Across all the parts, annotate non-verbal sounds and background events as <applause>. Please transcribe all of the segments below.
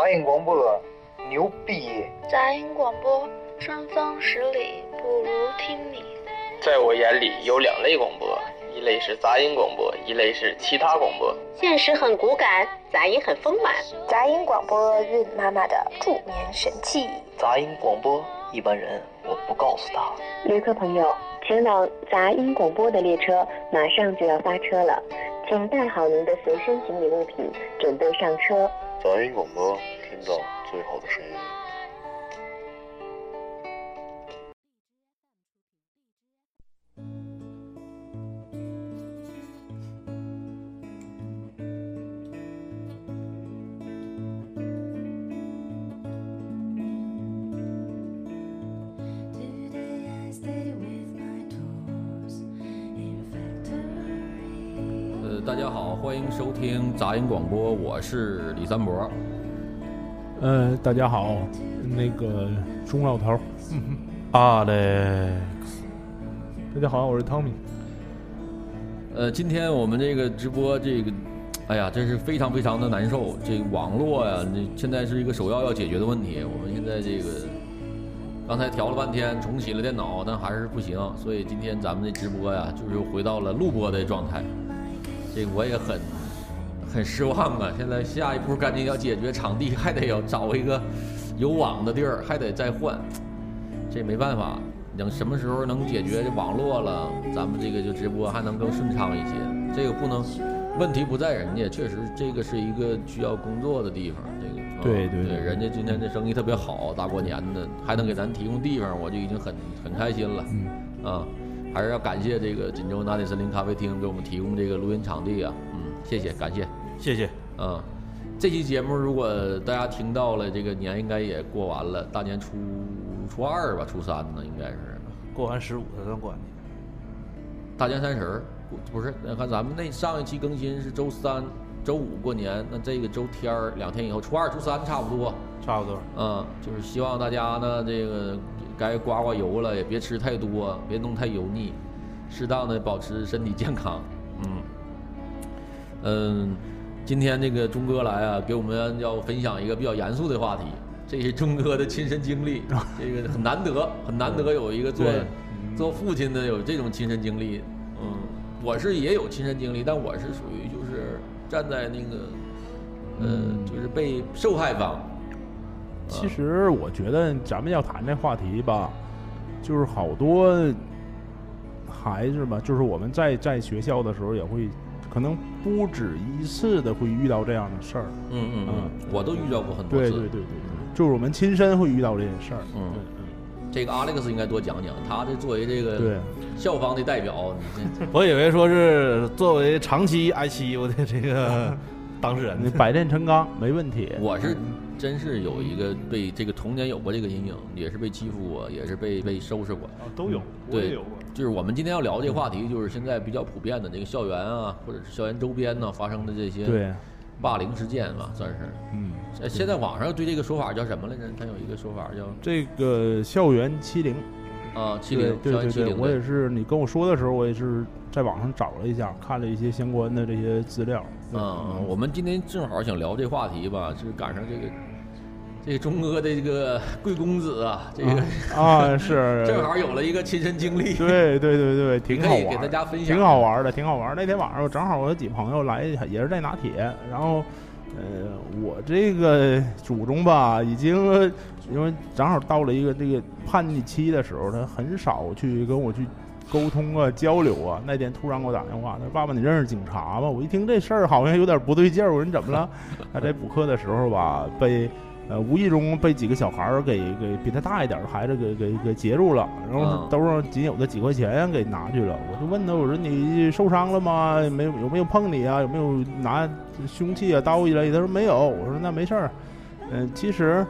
杂音广播牛逼！杂音广播，春风十里不如听你。在我眼里有两类广播，一类是杂音广播，一类是其他广播。现实很骨感，杂音很丰满。杂音广播，孕妈妈的助眠神器。杂音广播，一般人我不告诉他。旅客朋友，前往杂音广播的列车马上就要发车了，请带好您的随身行李物品，准备上车。杂音广播，听到最好的声音。欢迎收听杂音广播，我是李三博。呃，大家好，那个钟老头，Alex。<laughs> 大家好，我是汤米。呃，今天我们这个直播，这个，哎呀，真是非常非常的难受。这个网络呀，这现在是一个首要要解决的问题。我们现在这个刚才调了半天，重启了电脑，但还是不行。所以今天咱们的直播呀，就是又回到了录播的状态。这个我也很很失望啊！现在下一步赶紧要解决场地，还得要找一个有网的地儿，还得再换。这没办法，等什么时候能解决这网络了，咱们这个就直播还能更顺畅一些。这个不能，问题不在人家，确实这个是一个需要工作的地方。这个对对对，人家今天这生意特别好，大过年的还能给咱提供地方，我就已经很很开心了。嗯啊。还是要感谢这个锦州拿铁森林咖啡厅给我们提供这个录音场地啊，嗯，谢谢，感谢，谢谢，嗯，这期节目如果大家听到了，这个年应该也过完了，大年初初二吧，初三呢，应该是。过完十五才算过年，大年三十儿不是？看咱们那上一期更新是周三、周五过年，那这个周天儿两天以后，初二、初三差不多，差不多，嗯，就是希望大家呢，这个。该刮刮油了，也别吃太多，别弄太油腻，适当的保持身体健康。嗯，嗯，今天这个钟哥来啊，给我们要分享一个比较严肃的话题，这是钟哥的亲身经历，<laughs> 这个很难得，很难得有一个做做父亲的有这种亲身经历。嗯，我是也有亲身经历，但我是属于就是站在那个，呃，就是被受害方。其实我觉得咱们要谈这话题吧，就是好多孩子吧，就是我们在在学校的时候也会，可能不止一次的会遇到这样的事儿。嗯嗯嗯，我都遇到过很多次。对对对对对，就是我们亲身会遇到这件事儿。嗯嗯，这个 Alex 应该多讲讲，他这作为这个校方的代表，<laughs> 我以为说是作为长期挨欺负的这个 <laughs> 当事人，百炼成钢没问题。我是。真是有一个被这个童年有过这个阴影，也是被欺负过，也是被被收拾过，啊都有，对，就是我们今天要聊这个话题，就是现在比较普遍的这个校园啊，或者是校园周边呢发生的这些对霸凌事件吧，算是。嗯，现在网上对这个说法叫什么来着？他有一个说法叫这个校园欺凌啊，欺凌，对对对，我也是，你跟我说的时候，我也是在网上找了一下，看了一些相关的这些资料。嗯，我们今天正好想聊这话题吧，就是赶上这个。这个钟哥的这个贵公子啊，这个啊 <laughs> 是 <laughs> 正好有了一个亲身经历，对对对对，挺好玩，给大家分享，挺好玩的，挺好玩。那天晚上我正好我有几朋友来，也是在拿铁，然后呃，我这个祖宗吧，已经因为正好到了一个这个叛逆期的时候，他很少去跟我去沟通啊、交流啊。那天突然给我打电话，他说：“爸爸，你认识警察吗？”我一听这事儿好像有点不对劲儿，我说：“你怎么了？” <laughs> 他在补课的时候吧，被。呃，无意中被几个小孩儿给给比他大一点的孩子给给给截住了，然后兜上仅有的几块钱给拿去了。我就问他，我说你受伤了吗？没有有没有碰你啊？有没有拿凶器啊刀一类？他说没有。我说那没事儿。嗯，其实，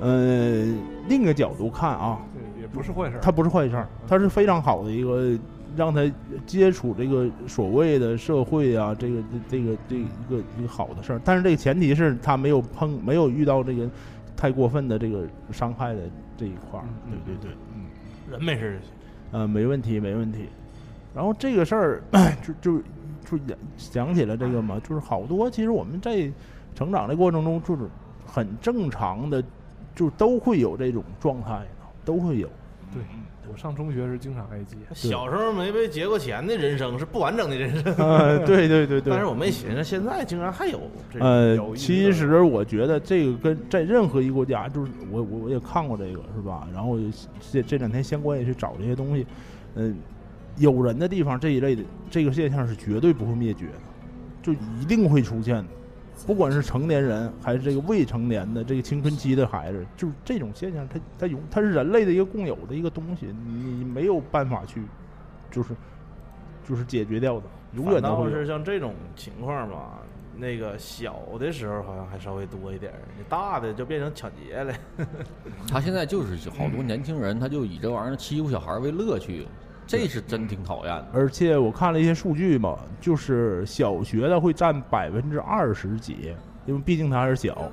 呃，另一个角度看啊，对，也不是坏事。他不是坏事，他是非常好的一个。让他接触这个所谓的社会啊，这个这个这一个一个好的事儿，但是这个前提是他没有碰，没有遇到这个太过分的这个伤害的这一块儿。对对对，嗯，人没事就行，呃，没问题没问题。然后这个事儿 <clears throat> 就就就想起了这个嘛，就是好多其实我们在成长的过程中，就是很正常的，就都会有这种状态的，都会有。对，我上中学时经常挨劫。小时候没被劫过钱的人生是不完整的人生。呃，对对对对。但是我没寻思，现在竟然还有这种呃其实我觉得这个跟在任何一个国家，就是我我我也看过这个是吧？然后这这两天相关也去找这些东西，嗯、有人的地方这一类的这个现象是绝对不会灭绝的，就一定会出现的。不管是成年人还是这个未成年的这个青春期的孩子，就是这种现象，它它永它是人类的一个共有的一个东西，你没有办法去，就是就是解决掉的，永远都会反倒是。像这种情况吧，那个小的时候好像还稍微多一点儿，你大的就变成抢劫了。<laughs> 他现在就是好多年轻人，他就以这玩意儿欺负小孩为乐趣，这是真挺讨厌的。而且我看了一些数据嘛，就是小学的会占百分之二十几，因为毕竟他还是小，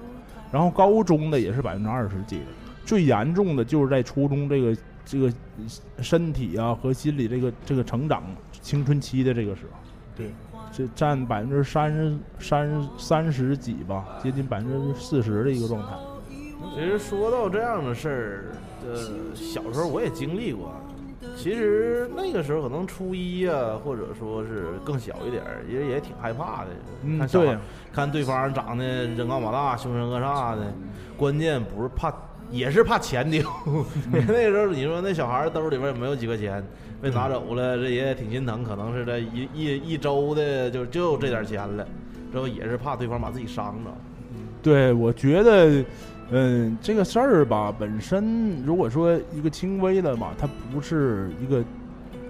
然后高中的也是百分之二十几，最严重的就是在初中这个这个身体啊和心理这个这个成长青春期的这个时候，对，这占百分之三十三三十几吧，接近百分之四十的一个状态。其实说到这样的事儿，呃，小时候我也经历过。其实那个时候可能初一啊，或者说是更小一点儿，也也挺害怕的。嗯看对看对方长得人高马大、凶神恶煞的，关键不是怕，也是怕钱丢。<laughs> 那个时候你说那小孩兜里边也没有几块钱，被拿走了，这也挺心疼。可能是这一一一周的就就这点钱了，之后也是怕对方把自己伤着。对，我觉得，嗯，这个事儿吧，本身如果说一个轻微的吧，它不是一个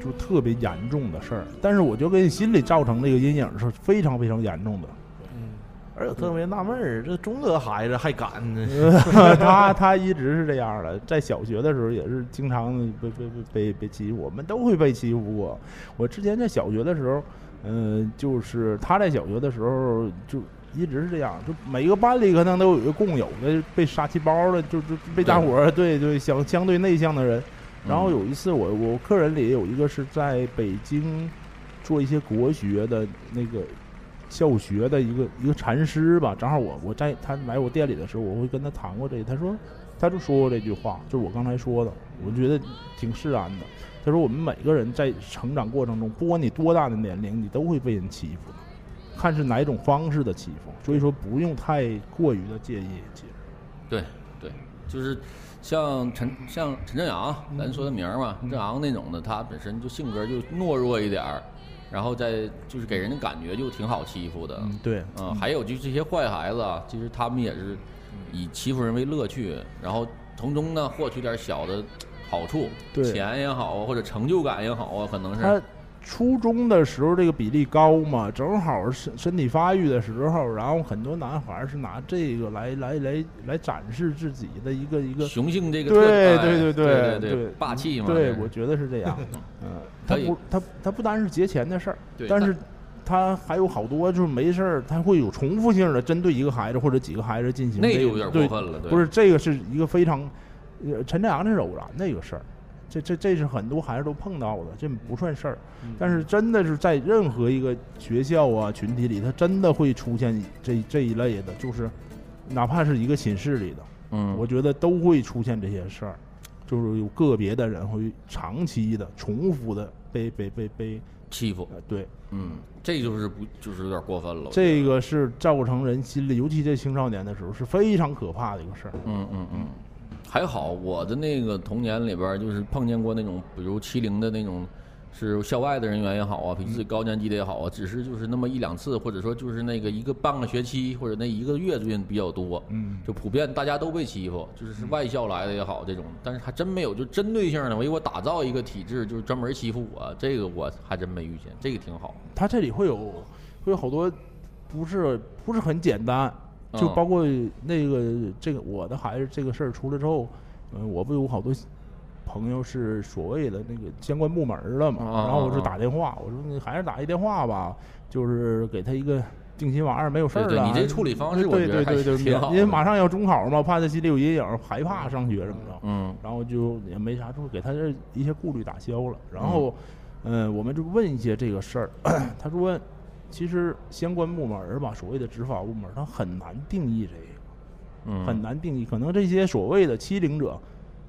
就特别严重的事儿，但是我就给你心里造成这个阴影是非常非常严重的。嗯而且特别纳闷儿，这中国孩子还敢呢？<laughs> 他他一直是这样的，在小学的时候也是经常被被被被被欺负，我们都会被欺负过。我之前在小学的时候，嗯、就是他在小学的时候就一直是这样，就每一个班里可能都有一个共有的被杀气包的，就就被大伙儿对对相相对内向的人。然后有一次我我客人里有一个是在北京做一些国学的那个教学的一个一个禅师吧，正好我我在他来我店里的时候，我会跟他谈过这个，他说他就说过这句话，就是我刚才说的，我觉得挺释然的。他说我们每个人在成长过程中，不管你多大的年龄，你都会被人欺负的，看是哪种方式的欺负，所以说不用太过于的介意。其实，对对，就是像陈像陈正阳，咱说的名儿嘛，陈正阳那种的，他本身就性格就懦弱一点儿，然后再就是给人的感觉就挺好欺负的。嗯，对，啊，还有就这些坏孩子啊，其实他们也是以欺负人为乐趣，然后从中呢获取点小的好处，对钱也好啊，或者成就感也好啊，可能他是。初中的时候这个比例高嘛，正好身身体发育的时候，然后很多男孩儿是拿这个来来来来展示自己的一个一个雄性这个特对哎对对对对对霸气嘛对我觉得是这样。<laughs> 嗯，他不他他不单是节钱的事儿，但是他还有好多就是没事儿，他会有重复性的针对一个孩子或者几个孩子进行这个那就有点过分了对不是这个是一个非常，呃，陈正阳这是偶然的一个事儿。这这这是很多孩子都碰到的，这不算事儿。嗯但是真的是在任何一个学校啊群体里，他真的会出现这这一类的，就是哪怕是一个寝室里的，嗯我觉得都会出现这些事儿，就是有个别的人会长期的、重复的被被被被欺负。对，嗯，这就是不就是有点过分了。这个是造成人心里，尤其在青少年的时候是非常可怕的一个事儿。嗯嗯嗯，还好我的那个童年里边儿就是碰见过那种，比如欺凌的那种，是校外的人员也好啊，比自己高年级的也好啊，只是就是那么一两次，或者说就是那个一个半个学期或者那一个月最近比较多，嗯，就普遍大家都被欺负，就是是外校来的也好这种，但是还真没有就针对性的，我给我打造一个体制，就是专门欺负我，这个我还真没遇见，这个挺好。他这里会有会有好多不是不是很简单，就嗯包括那个这个我的孩子这个事儿出来之后，嗯，我不有好多朋友是所谓的那个相关部门儿了嘛，啊然后我就啊打电话，我说你还是打一电话吧，就是给他一个定心丸儿，没有事儿了。你这处理方式我对觉得还对对对，是挺好因为马上要中考嘛，怕他心里有阴影，害怕上学什么的。嗯，然后就也没啥，就给他这一些顾虑打消了。然后，嗯、我们就问一些这个事儿，<clears throat> 他说，其实相关部门儿吧，所谓的执法部门儿，他很难定义这个。嗯很难定义。可能这些所谓的欺凌者，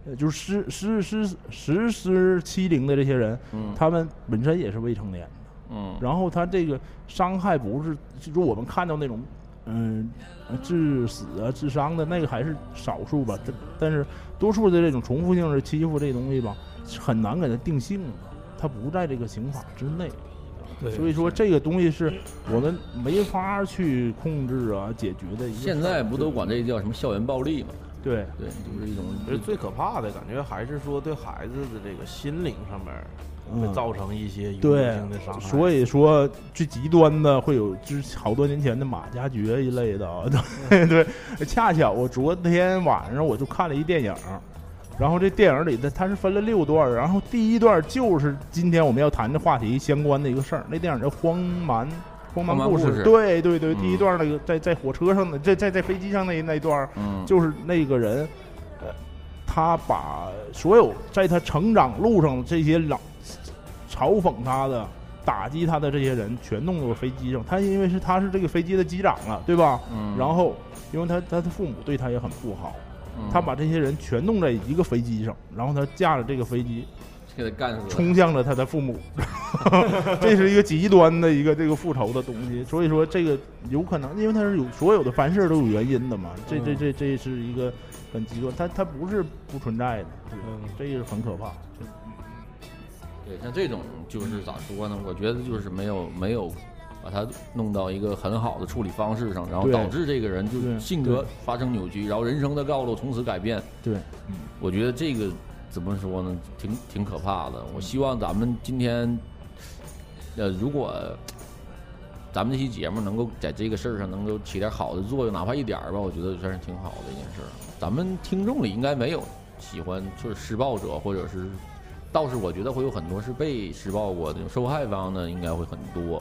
呃，就是实实实实施欺凌的这些人，嗯他们本身也是未成年的。嗯然后他这个伤害不是，就是我们看到那种，嗯，致死啊、致伤的那个还是少数吧，但但是多数的这种重复性的欺负这东西吧，很难给他定性的，它不在这个刑法之内。对所以说这个东西是我们没法去控制啊、解决的一个。现在不都管这叫什么校园暴力吗？对对，就是一种其实最可怕的感觉还是说对孩子的这个心灵上面会嗯造成一些永久对性的伤害。所以说最极端的会有，就是好多年前的马加爵一类的啊，<laughs> 对对。恰巧我昨天晚上我就看了一电影，然后这电影里的它是分了六段，然后第一段就是今天我们要谈的话题相关的一个事儿。那电影叫《荒蛮》。荒蛮故事，对对对，嗯第一段那个在在火车上的，在在在飞机上那那一段，嗯就是那个人，呃，他把所有在他成长路上的这些老嘲讽他的、打击他的这些人，全弄到了飞机上。他因为是他是这个飞机的机长了，对吧？嗯然后，因为他他的父母对他也很不好，嗯他把这些人全弄在一个飞机上，然后他驾着这个飞机给他干死了。冲向了他的父母，<laughs> 这是一个极端的一个这个复仇的东西。所以说，这个有可能，因为他是有所有的凡事都有原因的嘛。这这这这是一个很极端，他他不是不存在的，嗯这个是很可怕。对，像这种就是咋说呢？我觉得就是没有没有把它弄到一个很好的处理方式上，然后导致这个人就性格发生扭曲，然后人生的道路从此改变。对，我觉得这个怎么说呢？挺挺可怕的。我希望咱们今天，呃，如果咱们这期节目能够在这个事儿上能够起点好的作用，哪怕一点儿吧，我觉得算是挺好的一件事儿。咱们听众里应该没有喜欢就是施暴者，或者是，倒是我觉得会有很多是被施暴过的，受害方呢应该会很多。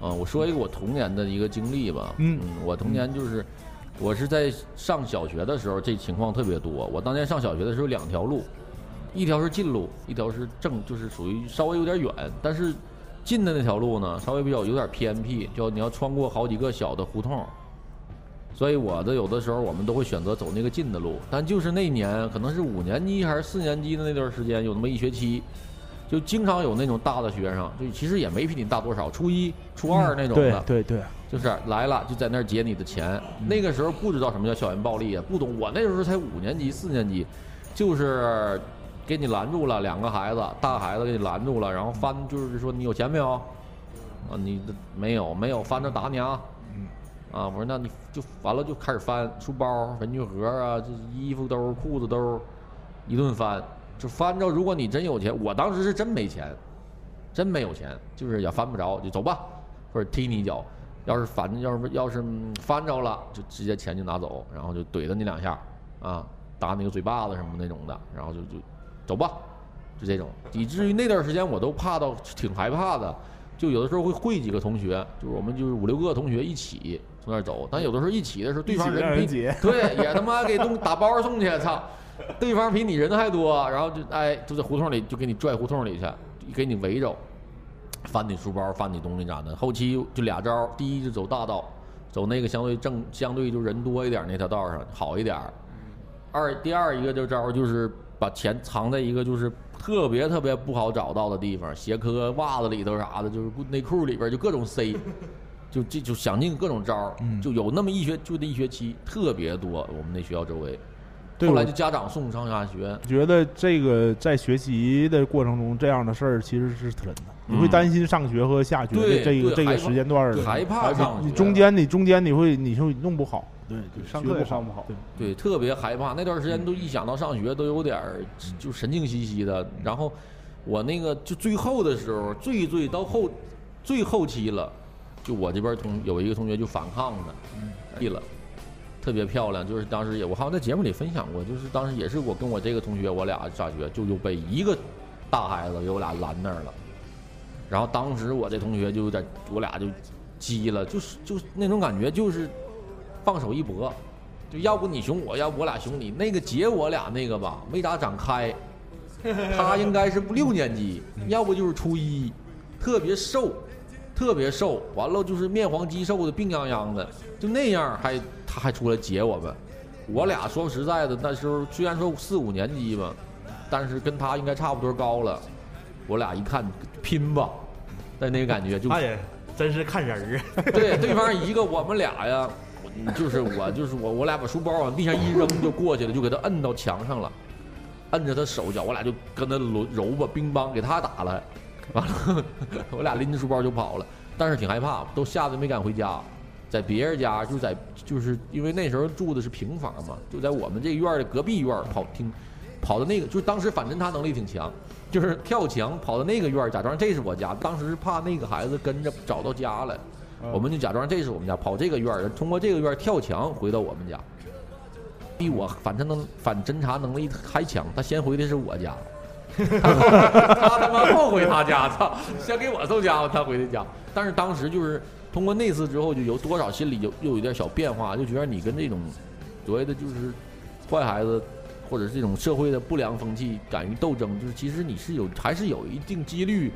啊、我说一个我童年的一个经历吧。嗯我童年就是，我是在上小学的时候，这情况特别多。我当年上小学的时候两条路，一条是近路，一条是正，就是属于稍微有点远，但是近的那条路呢，稍微比较有点偏僻，就你要穿过好几个小的胡同。所以我的有的时候我们都会选择走那个近的路，但就是那年可能是五年级还是四年级的那段时间，有那么一学期，就经常有那种大的学生，就其实也没比你大多少，初一、初二那种对的，对对，就是来了就在那儿劫你的钱。那个时候不知道什么叫校园暴力啊，不懂。我那时候才五年级、四年级，就是给你拦住了，两个孩子，大孩子给你拦住了，然后翻，就是说你有钱没有？啊，你的没有，没有，翻着打你啊！啊，我说那你就完了，就开始翻书包、文具盒啊，这衣服兜、裤子兜，一顿翻，就翻着。如果你真有钱，我当时是真没钱，真没有钱，就是也翻不着，就走吧，或者踢你一脚。要是翻，要是要是嗯翻着了，就直接钱就拿走，然后就怼了你两下，啊，打你个嘴巴子什么那种的，然后就就走吧，就这种。以至于那段时间我都怕到挺害怕的，就有的时候会会几个同学，就是我们就是五六个同学一起从那儿走，但有的时候一起的时候，对方人比人对也他妈给东打包送去，操！<laughs> 对方比你人还多，然后就哎就在胡同里就给你拽胡同里去，给你围着，翻你书包，翻你东西啥的。后期就俩招，第一就走大道，走那个相对正相对就人多一点那条道上好一点儿。二第二一个就招就是把钱藏在一个就是特别特别不好找到的地方，鞋壳、袜子里头啥的，就是内裤里边就各种塞，<laughs> 就这就想尽各种招儿，就有那么一学就那一学期特别多，我们那学校周围。对后来就家长送上下学，觉得这个在学习的过程中，这样的事儿其实是真的。你嗯会担心上学和下学对的这个这个时间段儿的，害怕上学你中间你中间你会你会弄不好，对，对上课也上不好对，对，特别害怕。那段时间都一想到上学都有点儿就神经兮兮的。然后我那个就最后的时候，最最到后最后期了，就我这边同有一个同学就反抗的，毙了。特别漂亮，就是当时也我好像在节目里分享过，就是当时也是我跟我这个同学，我俩上学就又被一个大孩子给我俩拦那儿了，然后当时我这同学就有点，我俩就急了，就是就那种感觉，就是放手一搏，就要不你熊我，要不我俩熊你。那个结我俩那个吧，没咋展开，他应该是六年级，要不就是初一，特别瘦，特别瘦，完了就是面黄肌瘦的，病殃殃的，就那样还他还出来劫我们，我俩说实在的，那时候虽然说四五年级吧，但是跟他应该差不多高了。我俩一看拼吧，但那个感觉就他也真是看人儿啊。对，对方一个，我们俩呀，就是我，就是我，我俩把书包往地上一扔就过去了，就给他摁到墙上了，摁着他手脚，我俩就跟他揉揉吧，乒乓给他打了，完了，<laughs> 我俩拎着书包就跑了，但是挺害怕，都吓得没敢回家，在别人家就在就是因为那时候住的是平房嘛，就在我们这院的隔壁院跑听，跑到那个，就是当时反侦查能力挺强。就是跳墙跑到那个院儿，假装这是我家。当时是怕那个孩子跟着找到家了，我们就假装这是我们家，跑这个院儿，通过这个院儿跳墙回到我们家。比我反侦能反侦查能力还强，他先回的是我家，<laughs> 他他妈后回他家，操！先给我送家伙，他回的家。但是当时就是通过那次之后，就有多少心里有又有点小变化，就觉得你跟这种所谓的就是坏孩子。或者这种社会的不良风气，敢于斗争，就是其实你是有，还是有一定几率，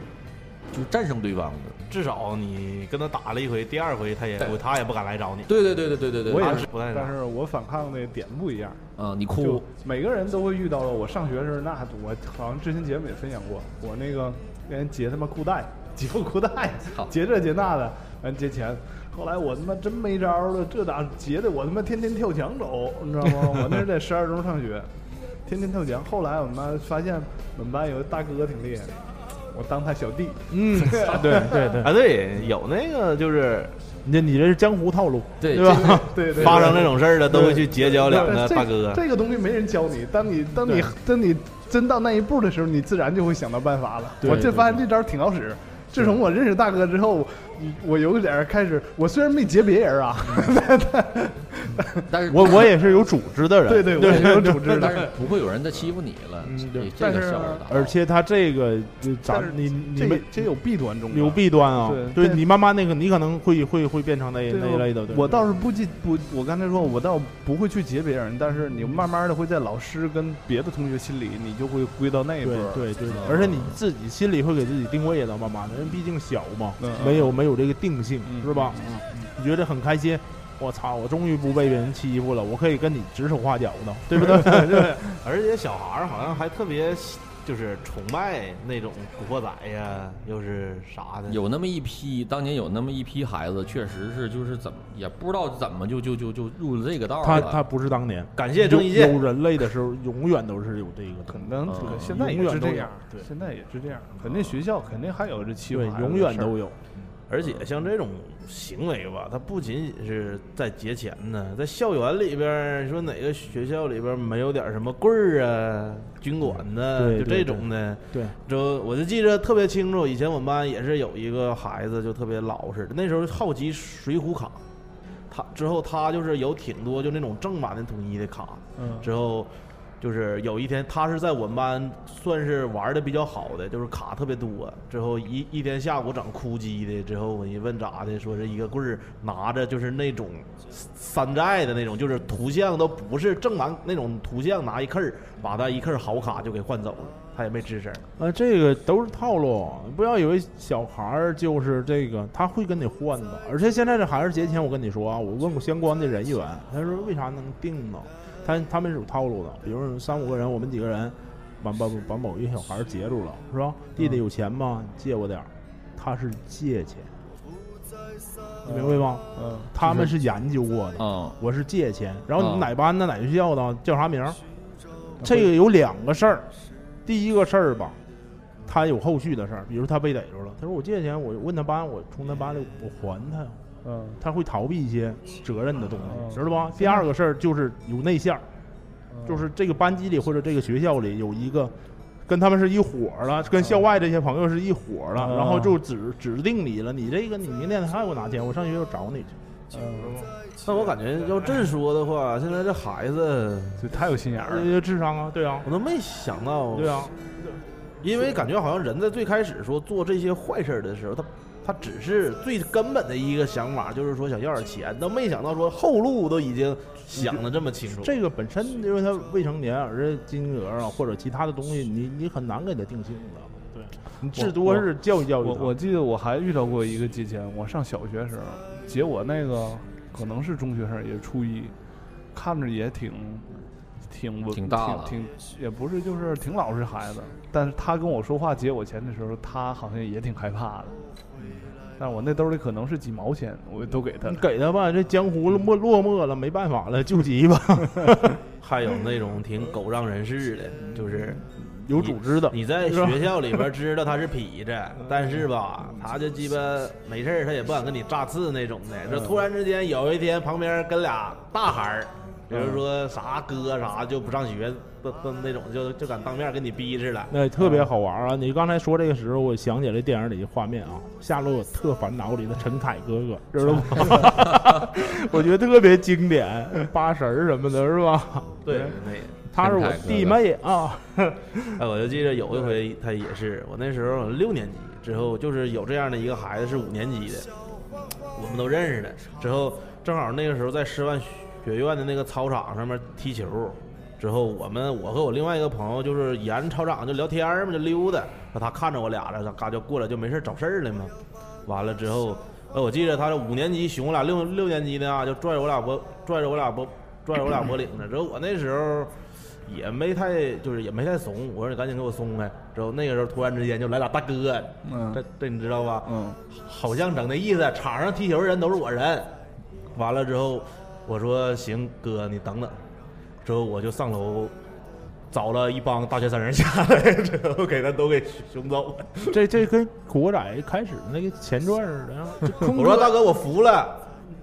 就战胜对方的。至少你跟他打了一回，第二回他也不，他也不敢来找你。对对对对对对对，我也是，但是我反抗的点不一样。啊，你哭。每个人都会遇到的。我上学时候，那我好像之前节目也分享过，我那个给人劫他妈裤带，解副裤带，劫这劫那的，完劫钱。后来我他妈真没招了，这咋劫的？我他妈天天跳墙走，你知道吗？<laughs> 我那是在十二中上学。天天跳墙，后来我们班发现我们班有个大哥挺厉害，我当他小弟。嗯，<laughs> 对对对啊，对，有那个就是，你你这是江湖套路，对对吧？对 <laughs> 对，发生这种事儿的都会去结交两个大哥。这个东西没人教你，当你当你当你真到那一步的时候，你自然就会想到办法了。我就发现这招挺好使。自从我认识大哥之后，我有点开始。我虽然没结别人啊，<laughs> 但 <laughs> 是我我也是有组织的人。对对，我也是有组织，但是不会有人再欺负你了。嗯，对，这个效果大。而且他这个，咱你你们这有弊端中，有弊端啊。对，你慢慢那个，你可能会会会变成那那一类的。我倒是不记不，我刚才说我倒不会去截别人，但是你慢慢的会在老师跟别的同学心里，你就会归到那一波。对对，而且你自己心里会给自己定位的，慢慢的。人毕竟小嘛，没有没有这个定性，是吧？你觉得很开心，我操，我终于不被别人欺负了，我可以跟你指手画脚的，对不 <laughs> 对？对。而且小孩儿好像还特别。就是崇拜那种古惑仔呀，又是啥的？有那么一批，当年有那么一批孩子，确实是就是怎么也不知道怎么就就就就入了这个道了他他不是当年，感谢郑伊健。有人类的时候，永远都是有这个，可能现在也是这样。对，现在也是这样。肯定学校肯定还有这欺负，永远都有。而且像这种行为吧，它不仅仅是在节前呢，在校园里边，说哪个学校里边没有点什么棍儿啊、军管呢？就这种的。对，就我就记得特别清楚，以前我们班也是有一个孩子就特别老实，那时候好奇水浒卡，他之后他就是有挺多就那种正版的统一的卡，嗯之后。就是有一天，他是在我们班算是玩的比较好的，就是卡特别多。之后一一天下午整哭鸡的，之后我一问咋的，说是一个棍儿拿着，就是那种山寨的那种，就是图像都不是正版那种图像，拿一克儿把他一克好卡就给换走了，他也没吱声。啊，这个都是套路，不要以为小孩儿就是这个，他会跟你换的。而且现在这孩子节前，我跟你说啊，我问过相关的人员，他说为啥能定呢？他他们是有套路的，比如三五个人，我们几个人把把把某一个小孩截住了，是吧？弟弟有钱吗？借我点儿。他是借钱，你明白吗？嗯。他们是研究过的。嗯。我是借钱，然后你哪班的哪学校的叫啥名？这个有两个事儿，第一个事儿吧，他有后续的事儿，比如他被逮住了，他说我借钱，我问他班，我从他班里我还他呀。嗯，他会逃避一些责任的东西，知道吧？第二个事儿就是有内线，就是这个班级里或者这个学校里有一个跟他们是一伙儿了，跟校外这些朋友是一伙儿了，然后就指指定你了，你这个你明天还给我拿钱，我上学校找你去。嗯，那我感觉要这么说的话，现在这孩子就太有心眼儿了，智商啊，对啊，我都没想到，对啊，因为感觉好像人在最开始说做这些坏事的时候，他。他只是最根本的一个想法，就是说想要点钱，都没想到说后路都已经想的这么清楚。这个本身因为他未成年，而且金额啊或者其他的东西，你你很难给他定性的。对，你至多是教育教育我我记得我还遇到过一个借钱，我上小学时候，结我那个可能是中学生，也是初一。看着也挺挺稳挺大了挺挺也不是就是挺老实孩子，但是他跟我说话结我钱的时候，他好像也挺害怕的。但是我那兜里可能是几毛钱，我都给他了你。给他吧，这江湖落落寞了，没办法了，救急吧。<laughs> 还有那种挺狗仗人势的，就是有组织的你在学校里边知道他是痞子，但是吧，他就鸡巴没事儿他也不敢跟你炸刺那种的。这突然之间有一天旁边跟俩大孩儿，比如说啥哥啥就不上学的的那种，就就敢当面跟你逼似的。那特别好玩啊！你刚才说这个时候，我想起来电影里的画面啊，《夏洛特烦恼》里的陈凯哥哥，知道吗？<laughs> 我觉得特别经典，八神儿什么的，是吧？对，那他是我弟妹啊。哎，我就记得有一回，他也是我那时候六年级之后，就是有这样的一个孩子是五年级的，我们都认识的。之后正好那个时候在师范学院的那个操场上面踢球，之后我们我和我另外一个朋友就是沿操场就聊天嘛，就溜达。那他看着我俩了，他嘎就过来就没事儿找事儿了嘛。完了之后，呃，我记得他是五年级熊我俩六六年级的啊，就拽着我俩脖拽着我俩脖拽着我俩脖领子。之后我那时候。也没太就是也没太怂，我说你赶紧给我松开。之后那个时候突然之间就来俩大哥，嗯这这你知道吧？嗯，好像整那意思，场上踢球的人都是我人。完了之后，我说行哥，你等等。之后我就上楼找了一帮大学生下来，之后给他都给熊走。这这跟古惑仔开始那个前传似的 <laughs> 我说大哥，我服了。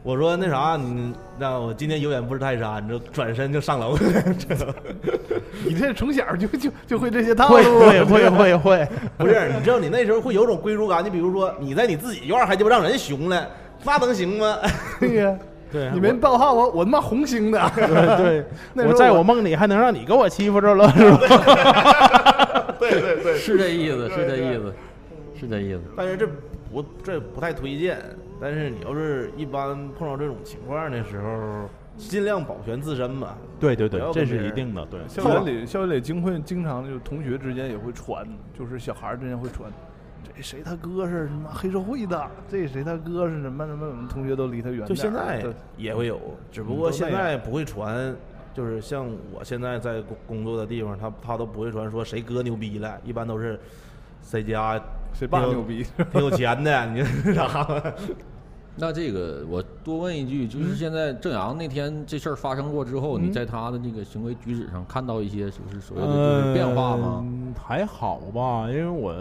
我说那啥，你让我今天有眼不识泰山，你就转身就上楼了。<laughs> 你这从小就就就会这些套路，会会会会，不是，你知道你那时候会有种归属感。你比如说你在你自己院还鸡巴让人熊了，那能行吗？<laughs> 对呀，对你没报号我我他妈红星的，对 <laughs> 对，那我在我梦里还能让你给我欺负着了，是吧？<laughs> 对对对，是这意思，是这意思，是这意思。但是这不这不太推荐。但是你要是一般碰到这种情况的时候，尽量保全自身吧。对对对，这是一定的。对，校园里校园里经会经常就同学之间也会传，就是小孩之间会传，这谁他哥是什么黑社会的，这谁他哥是什么什么，我们同学都离他远点。就现在也会有，只不过现在不会传。就是像我现在在工工作的地方，他他都不会传说谁哥牛逼了，一般都是谁家谁爸牛逼挺有钱的，你知道啥？<laughs> 那这个我多问一句，就是现在郑阳那天这事儿发生过之后，你嗯在他的那个行为举止上看到一些就是所谓的就是变化吗？嗯还好吧，因为我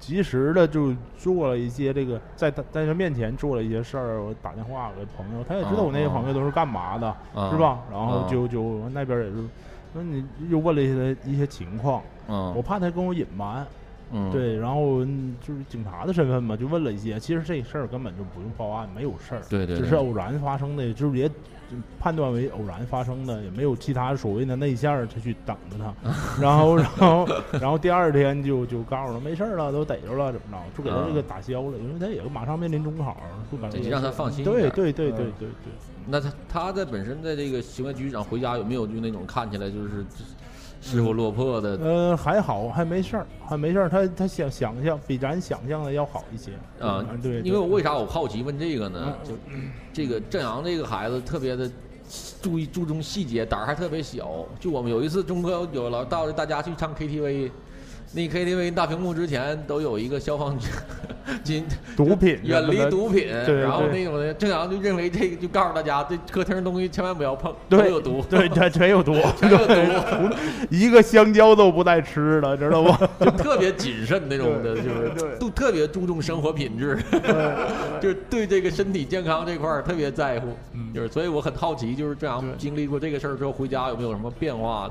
及时的就做了一些这个，在他在他面前做了一些事儿，我打电话给朋友，他也知道我那些朋友都是干嘛的，啊是吧？然后啊就就那边也是，那你又问了一些一些情况，嗯我怕他跟我隐瞒。嗯对，然后嗯就是警察的身份嘛，就问了一些。其实这事儿根本就不用报案，没有事儿，对对对只是偶然发生的，就是也就判断为偶然发生的，也没有其他所谓的内线儿他去等着他。<laughs> 然后，然后，然后第二天就就告诉他没事儿了，都逮着了，怎么着，就给他这个打消了，因为他也马上面临中考，就感觉得让他放心对对对对嗯对对。那他他在本身在这个行为举止上回家有没有就那种看起来就是失魂落魄的？呃，还好，还没事儿，还没事儿。他他想想象比咱想象的要好一些啊，嗯对，因为我为啥我好奇问这个呢？就这个郑阳这个孩子特别的注意注重细节，胆儿还特别小。就我们有一次钟哥有老到大家去唱 KTV，那 KTV 大屏幕之前都有一个消防军 <laughs> 毒品远离毒品，对然后那种的郑阳就认为这个就告诉大家，这客厅东西千万不要碰，都对有毒，对，全全有毒，全有毒 <laughs> <laughs> 一个香蕉都不带吃的，知道不？就特别谨慎那种的，就是都特别注重生活品质，就是对这个身体健康这块儿特别在乎，嗯就是所以我很好奇，就是正阳经历过这个事儿之后回家有没有什么变化？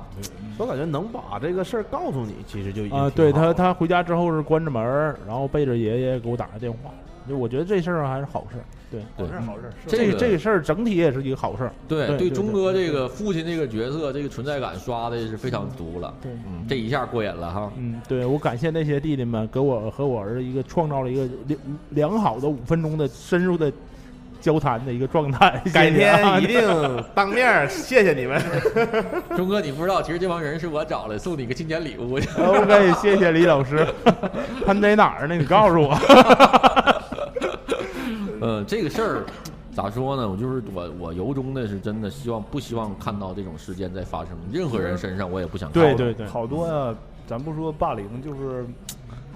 我感觉能把这个事儿告诉你，其实就已经对他他回家之后是关着门，然后背着爷爷给我打个电话，就我觉得这事儿还是好事儿，对，好事儿好事儿这这个事儿整体也是一个好事儿，对对对，钟哥这个父亲这个角色，这个存在感刷的是非常足了，对嗯，这一下过瘾了哈，嗯，对我感谢那些弟弟们给我和我儿子一个创造了一个良良好的五分钟的深入的交谈的一个状态，<laughs> 改天一定当面谢谢你们。<laughs> 钟哥你不知道，其实这帮人是我找来送你个新年礼物。OK，谢谢李老师。<laughs> 喷在哪儿呢？你告诉我。呃，这个事儿，咋说呢？我就是我我由衷的是真的希望不希望看到这种事件再发生，任何人身上我也不想看到。对对对，好多呀，咱不说霸凌，就是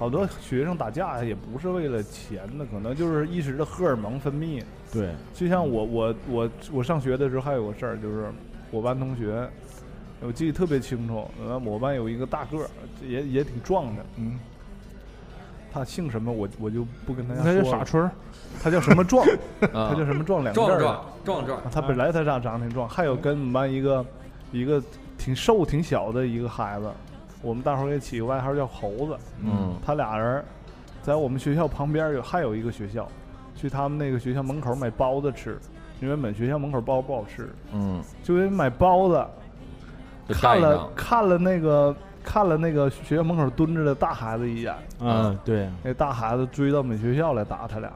好多学生打架也不是为了钱的，可能就是一时的荷尔蒙分泌。对，就像我我我我上学的时候还有个事儿，就是我班同学，我记得特别清楚，呃，我班有一个大个儿，也也挺壮的，嗯，他姓什么我我就不跟大家说他。叫傻春儿 <laughs> 他叫什么壮？啊他叫什么壮？两个字壮壮壮壮他本来他长长得挺壮，还有跟我们班一个一个挺瘦挺小的一个孩子，我们大伙儿给起个外号叫猴子。嗯他俩人在我们学校旁边有还有一个学校，去他们那个学校门口买包子吃，因为本学校门口包子不好吃，嗯，就因为买包子，看了看了那个看了那个学校门口蹲着的大孩子一眼，嗯，对，那大孩子追到我们学校来打他俩，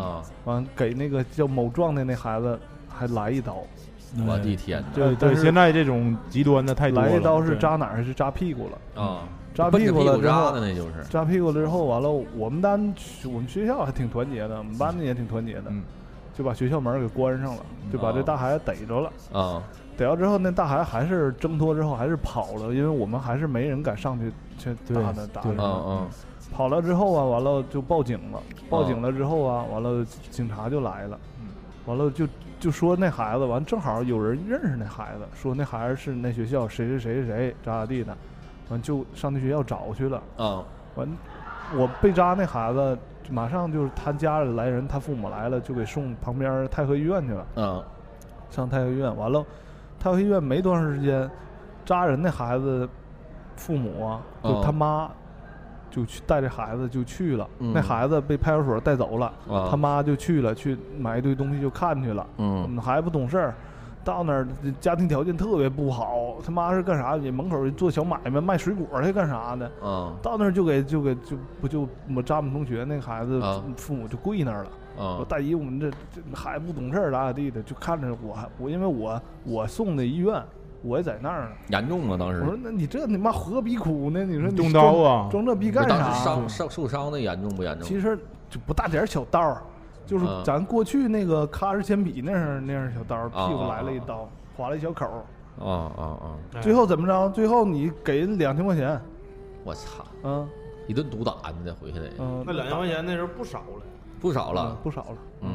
啊，完给那个叫某壮的那孩子还来一刀，我的天哪！对对，现在这种极端的太多了。来一刀是扎哪儿还是扎屁股了？啊，扎屁股股了之后扎的那就是扎屁股了之后，完了我们班我们学校还挺团结的，我们班的也挺团结的，嗯就把学校门给关上了，就把这大孩子逮着了。啊逮着之后，那大孩子还是挣脱之后还是跑了，因为我们还是没人敢上去去对打他打他。嗯嗯跑了之后啊，完了就报警了。报警了之后啊，完了警察就来了，完了就就说那孩子，完正好有人认识那孩子，说那孩子是那学校谁谁谁谁谁咋咋地的，完就上那学校找去了。啊完，我被扎那孩子马上就是他家里来人，他父母来了就给送旁边太和医院去了。嗯上太和医院，完了，太和医院没多长时间，扎人那孩子父母啊，就哦他妈就去带着孩子就去了，嗯那孩子被派出所带走了，啊他妈就去了，去买一堆东西就看去了，嗯孩子不懂事儿。到那儿家庭条件特别不好，他妈是干啥？你门口做小买卖，卖水果去干啥的？啊到那儿就给就给就不就我扎我们同学那个孩子啊父母就跪那儿了。啊我大姨，我们这这孩子不懂事儿咋咋地的，就看着我我因为我我送的医院，我也在那儿呢。严重啊！当时我说那你这你妈何必哭呢？你说你动刀啊装装这逼干啥？伤伤受伤的严重不严重？其实就不大点儿小刀儿，就是嗯咱过去那个咔哧铅笔那样那样小刀屁股来了一刀，划了一小口儿。啊啊啊！最后怎么着？最后你给人两千块钱，我操！嗯一顿毒打你得回去得嗯，那两千块钱那时候不少了。不少了嗯，不少了。嗯。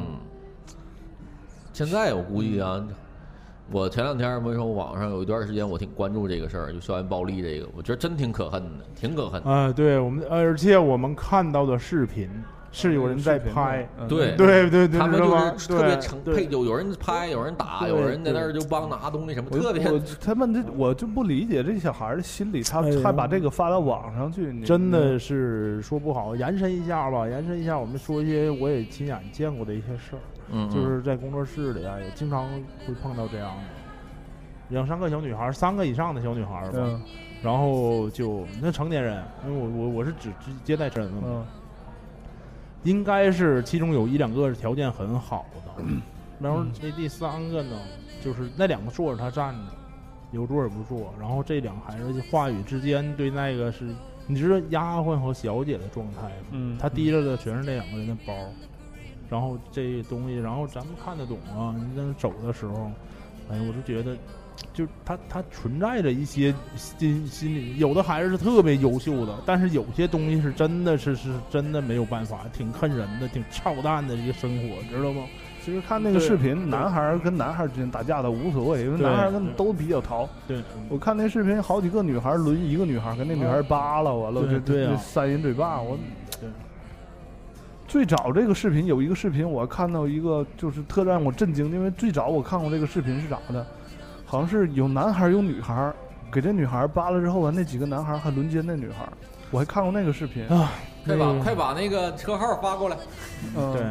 现在我估计啊，我前两天没说网上有一段时间我挺关注这个事儿，就校园暴力这个，我觉得真挺可恨的，挺可恨的。啊，对我们，而且我们看到的视频是有人在拍，嗯对对对对，他们就是特别成配有有人拍，有人打，有人在那儿就帮拿东西什么，特别我他们这我就不理解这小孩的心理，他还把这个发到网上去，你真的是说不好。延伸一下吧，延伸一下，我们说一些我也亲眼见过的一些事儿。嗯嗯。就是在工作室里啊，也经常会碰到这样的两三个小女孩儿，三个以上的小女孩儿吧。嗯。然后就那成年人，因为我我我是只只接待身份嘛，嗯。应该是其中有一两个是条件很好的，<clears throat> 然后那第三个呢，就是那两个坐着他站着，有座也不坐，然后这两个孩子就话语之间对那个是，你知道丫鬟和小姐的状态吗？嗯他提着的全是那两个人的包，然后这东西，然后咱们看得懂啊，你在那走的时候，哎，我就觉得。就他他存在着一些心心理，有的孩子是特别优秀的，但是有些东西是真的是是真的没有办法，挺恨人的，挺操蛋的一个生活，知道吗？其实看那个视频，男孩儿跟男孩儿之间打架的无所谓，因为男孩儿跟都比较淘。对，我看那视频，好几个女孩儿轮一个女孩儿，跟那女孩儿扒拉完了，这对对啊这扇人嘴巴。我对最早这个视频有一个视频，我看到一个就是特让我震惊，因为最早我看过这个视频是咋的，好像是有男孩儿有女孩儿，给这女孩儿扒了之后完，那几个男孩儿还轮奸那女孩儿，我还看过那个视频啊。快把快把那个车号发过来。嗯，对，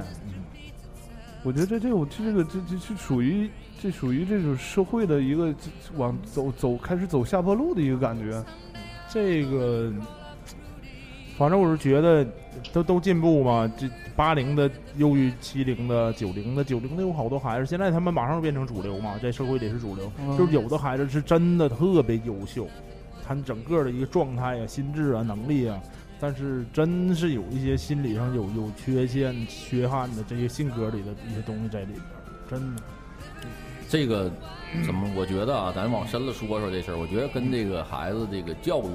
我觉得这这我这个这这这属于这属于这种社会的一个往走走开始走下坡路的一个感觉。这个，反正我是觉得都都进步嘛。这八零的优于七零的、九零的，九零的有好多孩子，现在他们马上变成主流嘛，在社会里是主流。嗯就是有的孩子是真的特别优秀，他整个的一个状态啊、心智啊、能力啊，但是真是有一些心理上有有缺陷、缺憾的这些性格里的一些东西在里边。真的。这个怎么？我觉得啊，咱往深了说说这事儿。我觉得跟这个孩子这个教育、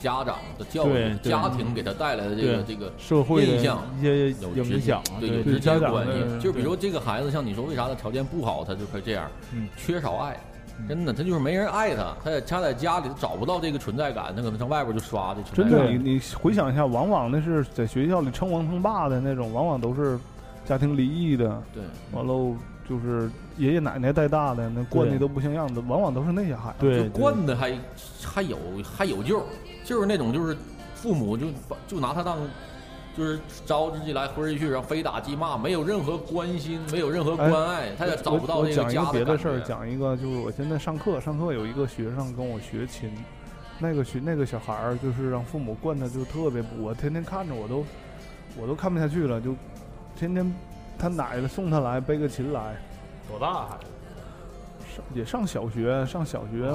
家长的教育、家庭给他带来的这个这个社会印象一些有影响，对有直接关系。就比如说这个孩子，像你说为啥他条件不好，他就会这样？嗯，缺少爱，真的，他就是没人爱他，他在他在家里找不到这个存在感，他可能上外边就刷的。真的，你你回想一下，往往那是在学校里称王称霸的那种，往往都是家庭离异的。对，完喽。就是爷爷奶奶带大的，那惯的都不像样子，往往都是那些孩子。对，惯的还还有还有救，就是那种就是父母就就拿他当就是招之即来挥之即去，然后非打即骂，没有任何关心，没有任何关爱，他也找不到那个家的别的事儿，讲一个就是我现在上课，上课有一个学生跟我学琴，那个学那个小孩儿就是让父母惯的就特别，我天天看着我都我都看不下去了，就天天。他奶奶送他来背个琴来，多大孩子？上也上小学，上小学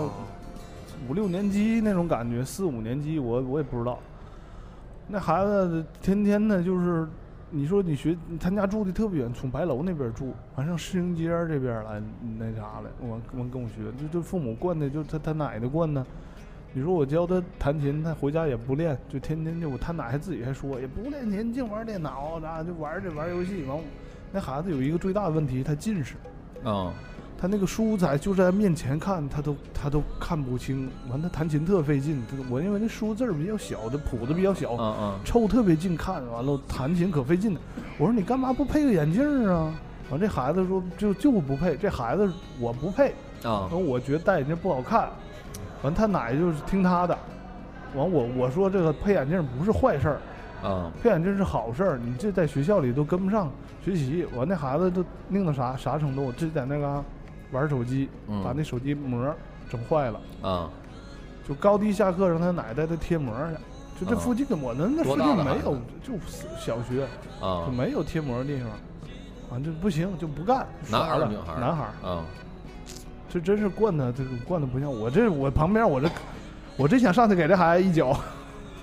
五六年级那种感觉，四五年级我我也不知道。那孩子天天的，就是你说你学，他家住的特别远，从白楼那边住，完上市营街这边来那啥了，我我跟我学，就就父母惯的，就他他奶奶惯的。你说我教他弹琴，他回家也不练，就天天就我他奶还自己还说也不练琴，净玩电脑，咋就玩这玩游戏完。那孩子有一个最大的问题，他近视，啊，他那个书在就在面前看，他都他都看不清。完，他弹琴特费劲。我因为那书字儿比较小，的谱子比较小，嗯嗯，凑特别近看，完了弹琴可费劲。我说你干嘛不配个眼镜啊？完，这孩子说就就不配。这孩子我不配啊，完我觉得戴眼镜不好看。完，他奶就是听他的。完，我我说这个配眼镜不是坏事儿。啊，配眼镜是好事儿，你这在学校里都跟不上学习。完那孩子都拧到啥啥程度？这在那个玩手机，把那手机膜整坏了。啊，就高低下课让他奶带他贴膜去。就这附近我那那附近没有，就小学啊，就没有贴膜的地方。啊，这不行就不干。男孩儿女孩儿？男孩儿。啊，这真是惯他，这个惯的不像我这我旁边我这，我真想上去给这孩子一脚。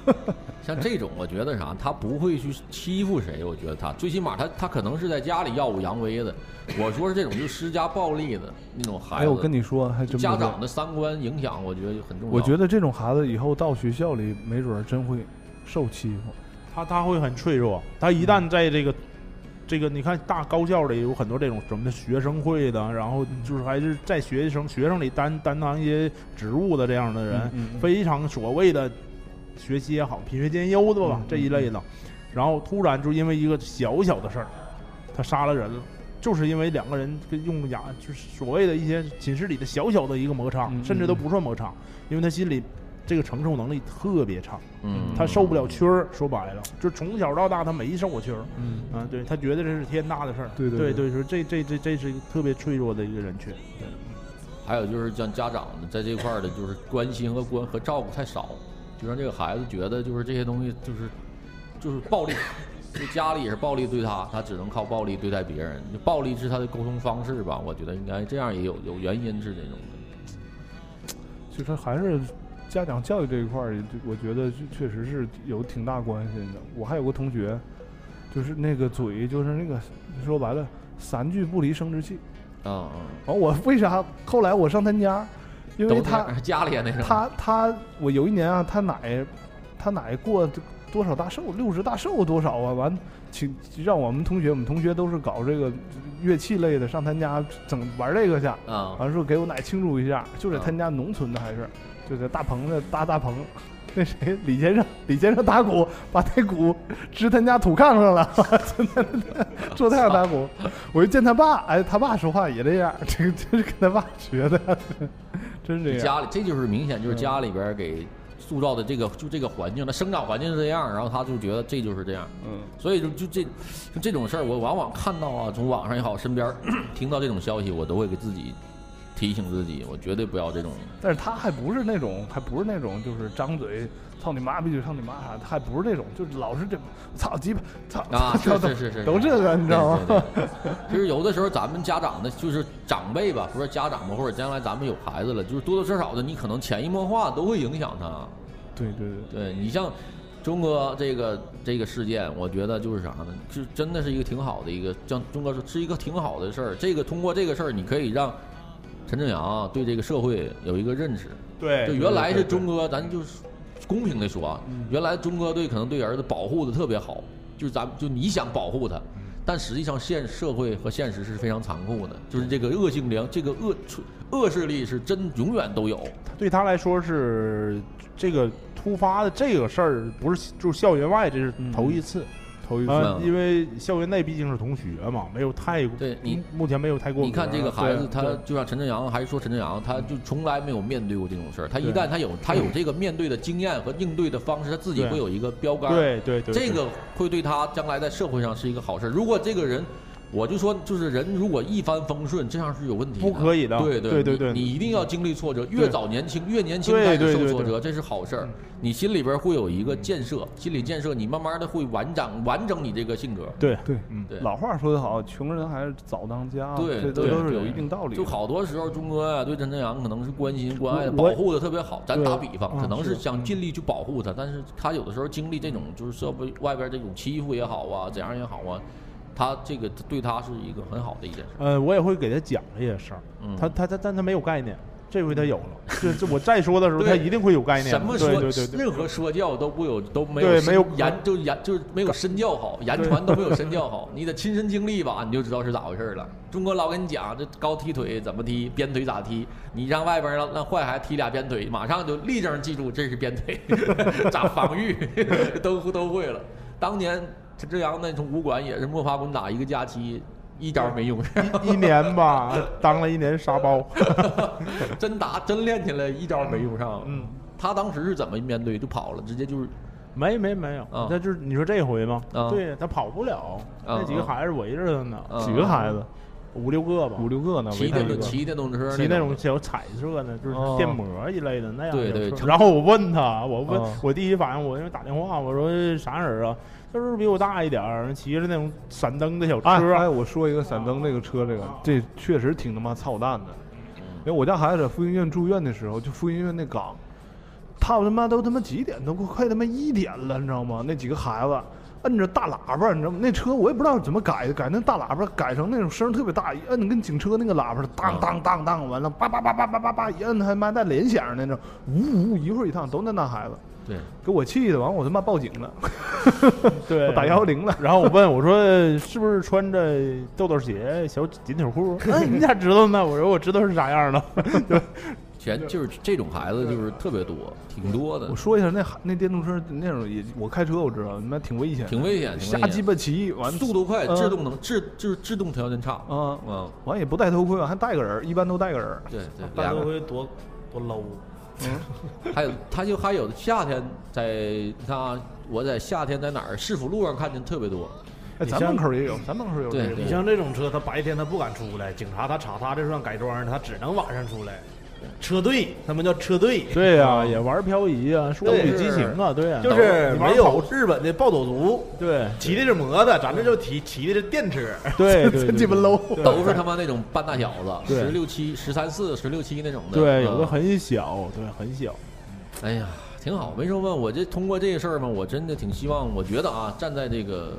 <laughs> 像这种，我觉得啥，他不会去欺负谁。我觉得他最起码他他可能是在家里耀武扬威的。我说是这种就施加暴力的那种孩子。哎，我跟你说，还真家长的三观影响，我觉得很重要。我觉得这种孩子以后到学校里，没准真会受欺负。他他会很脆弱，他一旦在这个这个，你看大高校里有很多这种什么的学生会的，然后就是还是在学生学生里担担当一些职务的这样的人，非常所谓的。学习也好，品学兼优的吧，这一类的，然后突然就因为一个小小的事儿，他杀了人了，就是因为两个人跟用牙，就是所谓的一些寝室里的小小的一个摩擦，甚至都不算摩擦，因为他心里这个承受能力特别差，嗯，他受不了屈儿，说白了，就从小到大他没受过屈儿，嗯，啊，对他觉得这是天大的事儿，对对对，说这这这这是一个特别脆弱的一个人群，对，还有就是像家长在这块儿的，就是关心和关和照顾太少。就让这个孩子觉得，就是这些东西，就是就是暴力，就家里也是暴力对他，他只能靠暴力对待别人。暴力是他的沟通方式吧？我觉得应该这样，也有有原因是这种的。其实还是家长教育这一块儿，我觉得确实是有挺大关系的。我还有个同学，就是那个嘴，就是那个说白了，三句不离生殖器。啊啊！完我为啥后来我上他家？因为他 <laughs> 家里那种，他他我有一年啊，他奶他奶过多少大寿，六十大寿多少啊？完请让我们同学，我们同学都是搞这个乐器类的，上他家整玩这个去啊。完说给我奶庆祝一下，就在他家农村的还是就在大棚的搭大棚。<laughs> 那谁李先生，李先生打鼓，把那鼓支他家土炕上了，<laughs> 坐太阳打鼓。我一见他爸，哎，他爸说话也这样，这个这是跟他爸学的。真这样，家里这就是明显就是家里边给塑造的这个就这个环境，他生长环境是这样，然后他就觉得这就是这样，嗯，所以就就这就这种事儿，我往往看到啊，从网上也好，身边 <clears throat> 听到这种消息，我都会给自己提醒自己，我绝对不要这种。但是他还不是那种，还不是那种，就是张嘴。操你妈逼就操你妈啥，还不是这种，就是老是这，操鸡巴，操啊，<laughs> 是是是是，都这个你知道吗？<laughs> 其实有的时候咱们家长的，就是长辈吧，不是家长吧，或者将来咱们有孩子了，就是多多少少的，你可能潜移默化都会影响他。对对对，对你像钟哥这个这个事件，我觉得就是啥呢？就真的是一个挺好的一个，像钟哥说是一个挺好的事儿。这个通过这个事儿，你可以让陈正阳对这个社会有一个认识。对就原来是钟哥，咱就是公平的说啊，原来中哥对可能对儿子保护的特别好，就是咱们就你想保护他，但实际上现社会和现实是非常残酷的，就是这个恶性良，这个恶恶势力是真永远都有。对他来说是这个突发的这个事儿，不是就是校园外，这是头一次。头一次啊，因为校园内毕竟是同学嘛，没有太对你目前没有太过。你看这个孩子，他就像陈正阳，还是说陈正阳，他就从来没有面对过这种事儿。他一旦他有他有这个面对的经验和应对的方式，他自己会有一个标杆。对对对对这个会对他将来在社会上是一个好事儿。如果这个人，我就说，就是人如果一帆风顺，这样是有问题的。不可以的。对对对对你你一定要经历挫折，越早年轻越年轻对开始对对对受挫折，这是好事儿。你心里边会有一个建设，心理建设，你慢慢的会完整完整你这个性格。对对，嗯。对。老话说得好，穷人还是早当家，对，这都是有一定道理。就好多时候，钟哥呀、对陈正阳可能是关心、关爱保护的特别好。咱打比方，嗯可能是是。想尽力去保护他，但是他有的时候经历这种就是社会外边这种欺负也好啊，怎样也好啊，他这个对他是一个很好的一件事。呃，我也会给他讲这些事儿。嗯他他他，但他没有概念。这回他有了，<laughs> 这这我再说的时候，他一定会有概念。什么说任何说教都不有都没有对没有言就言就是没有身教好，言传都没有身教 <laughs> 好。你得亲身经历吧，你就知道是咋回事了。中国老跟你讲，这高踢腿怎么踢，鞭腿咋踢，你让外边让让坏孩子踢俩鞭腿，马上就立正记住这是鞭腿，<laughs> 咋防御都都会了。当年陈志阳那从武馆也是摸爬滚打一个假期。一招没用上，一年吧，<laughs> 当了一年沙包，<laughs> 真打真练起来，一招没用上。嗯，他当时是怎么面对？就跑了，直接就是没没没有，啊那就是你说这回吗？啊对他跑不了，啊那几个孩子围着他呢，啊几个孩子，五六个吧，五六个呢，骑电动骑电动车，骑那种小彩色的，就是哦电摩一类的那样的对对然后我问他，我问、哦我第一反应，我因为打电话，我说啥人啊？他说比我大一点儿，骑着那种闪灯的小车。哎哎，我说一个闪灯那个车，这个这确实挺他妈操蛋的。因为我家孩子在妇婴医院住院的时候，就妇婴医院那岗，他他妈都他妈几点？都快他妈一点了，你知道吗？那几个孩子摁着大喇叭，你知道吗？那车我也不知道怎么改的，改那大喇叭改成那种声儿特别大，一摁跟警车那个喇叭当当当当，完了叭叭叭叭叭叭叭，一摁还妈带连响那种，呜呜一会儿一趟都那大孩子。对，给我气的，完我他妈报警了，<laughs> 对，我打幺幺零了。然后我问我说是不是穿着豆豆鞋、小紧腿裤？<laughs> 哎，你咋知道呢？我说我知道是啥样的。<laughs> 对，全就是这种孩子就是特别多，挺多的我。说一下，那那电动车那种也，我开车我知道，他妈挺危险，挺危险挺危险瞎鸡巴骑，完速度快，嗯制动能制就是制动条件差。啊嗯，完也不戴头盔，完还带个人，一般都带个人。对对，戴头。盔多多 low。<laughs> 还有，他就还有夏天在，你看啊，我在夏天在哪儿？市府路上看见特别多。哎，咱门口也有，咱门口有这个。你像这种车，他白天他不敢出来，警察他查他这算改装，他只能晚上出来。车队，他们叫车队。对呀、也玩漂移啊，说对比激情啊，对呀、就是没有日本的暴走族，对，骑的是摩托，咱这就骑骑的是电车，对真 <laughs> 鸡巴 low，都是他妈那种半大小子，十六七、十三四、十六七那种的。对，有的嗯很小，对，很小。哎呀，挺好。没什么问我这通过这个事儿嘛？我真的挺希望，我觉得啊，站在这个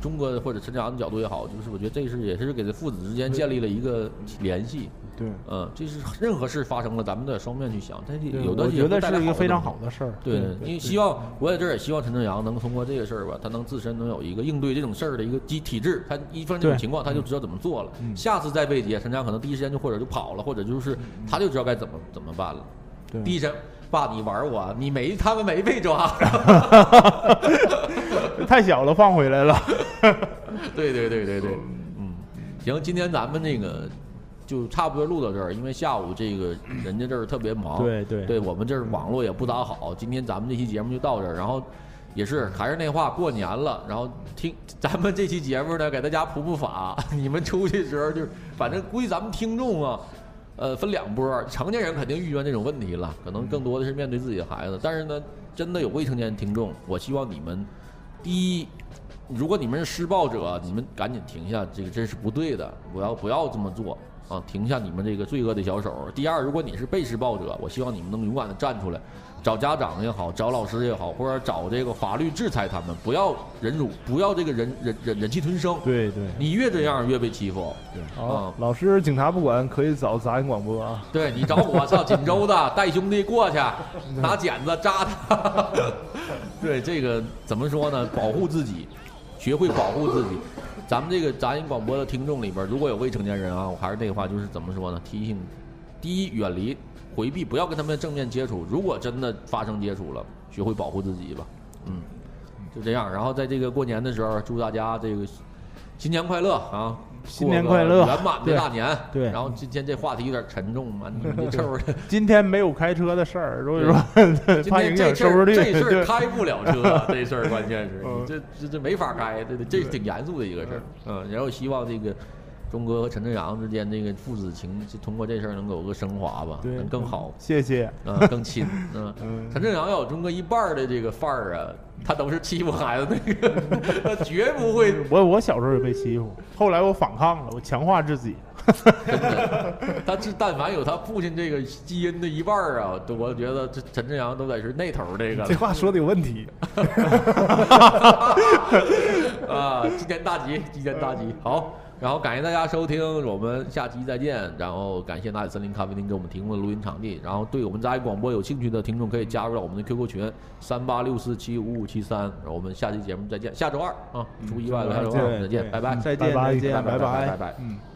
中国或者陈家的角度也好，就是我觉得这是也是给这父子之间建立了一个联系。对，嗯，这是任何事发生了，咱们都得双面去想。但是有的我觉得是一个非常好的事儿对对，你希望我在这儿也希望陈正阳能通过这个事儿吧，他能自身能有一个应对这种事儿的一个机体制。他一发生这种情况，他就知道怎么做了。嗯下次再被劫，陈正阳可能第一时间就或者就跑了，或者就是他就知道该怎么怎么办了。对第一声，爸，你玩我，你没他们没被抓。<laughs> 太小了，放回来了。<laughs> 对对对对对，嗯，行，今天咱们那个就差不多录到这儿，因为下午这个人家这儿特别忙，对对对我们这儿网络也不咋好，今天咱们这期节目就到这儿，然后。也是，还是那话，过年了，然后听咱们这期节目呢，给大家普普法。<laughs> 你们出去的时候就，反正估计咱们听众啊，呃，分两波，成年人肯定遇见这种问题了，可能更多的是面对自己的孩子。但是呢，真的有未成年听众，我希望你们，第一，如果你们是施暴者，你们赶紧停下，这个这是不对的，不要不要这么做。啊，停下你们这个罪恶的小手。第二，如果你是被施暴者，我希望你们能勇敢的站出来，找家长也好，找老师也好，或者找这个法律制裁他们，不要忍辱，不要这个忍忍忍忍气吞声。对对，你越这样越被欺负。对啊，老师，警察不管，可以找杂音广播啊。对你找我，<laughs> 操，锦州的带兄弟过去，<laughs> 拿剪子扎他。<laughs> 对这个怎么说呢？保护自己，学会保护自己。咱们这个杂音广播的听众里边，如果有未成年人啊，我还是那个话，就是怎么说呢？提醒：第一，远离、回避，不要跟他们正面接触。如果真的发生接触了，学会保护自己吧。嗯，就这样。然后在这个过年的时候，祝大家这个新年快乐啊！新年快乐，圆满的大年。对。然后今天这话题有点沉重嘛，<laughs> 你们这臭的。今天没有开车的事儿，所以说怕影响收视率。这事儿开不了车，这事儿关键是 <laughs> 你这这这没法开，这这挺严肃的一个事儿。嗯，然后希望这个钟哥和陈正阳之间这个父子情，就通过这事儿能有个升华吧，能更好。谢谢。嗯，更亲。<laughs> 嗯，陈正阳要有钟哥一半的这个范儿啊。他都是欺负孩子那个，他绝不会。<laughs> 我我小时候也被欺负，后来我反抗了，我强化自己。<laughs> 真的，他这但凡有他父亲这个基因的一半儿啊，我觉得这陈志阳都得是那头这个。这话说的有问题。啊，今天大吉，今天大吉，好。然后感谢大家收听，我们下期再见。然后感谢大理森林咖啡厅给我们提供的录音场地。然后对我们杂音广播有兴趣的听众可以加入到我们的 QQ 群三八六四七五五七三。我们下期节目再见，下周二啊，出意外了，下周二再见，拜拜，再见，拜拜，拜拜拜拜。嗯。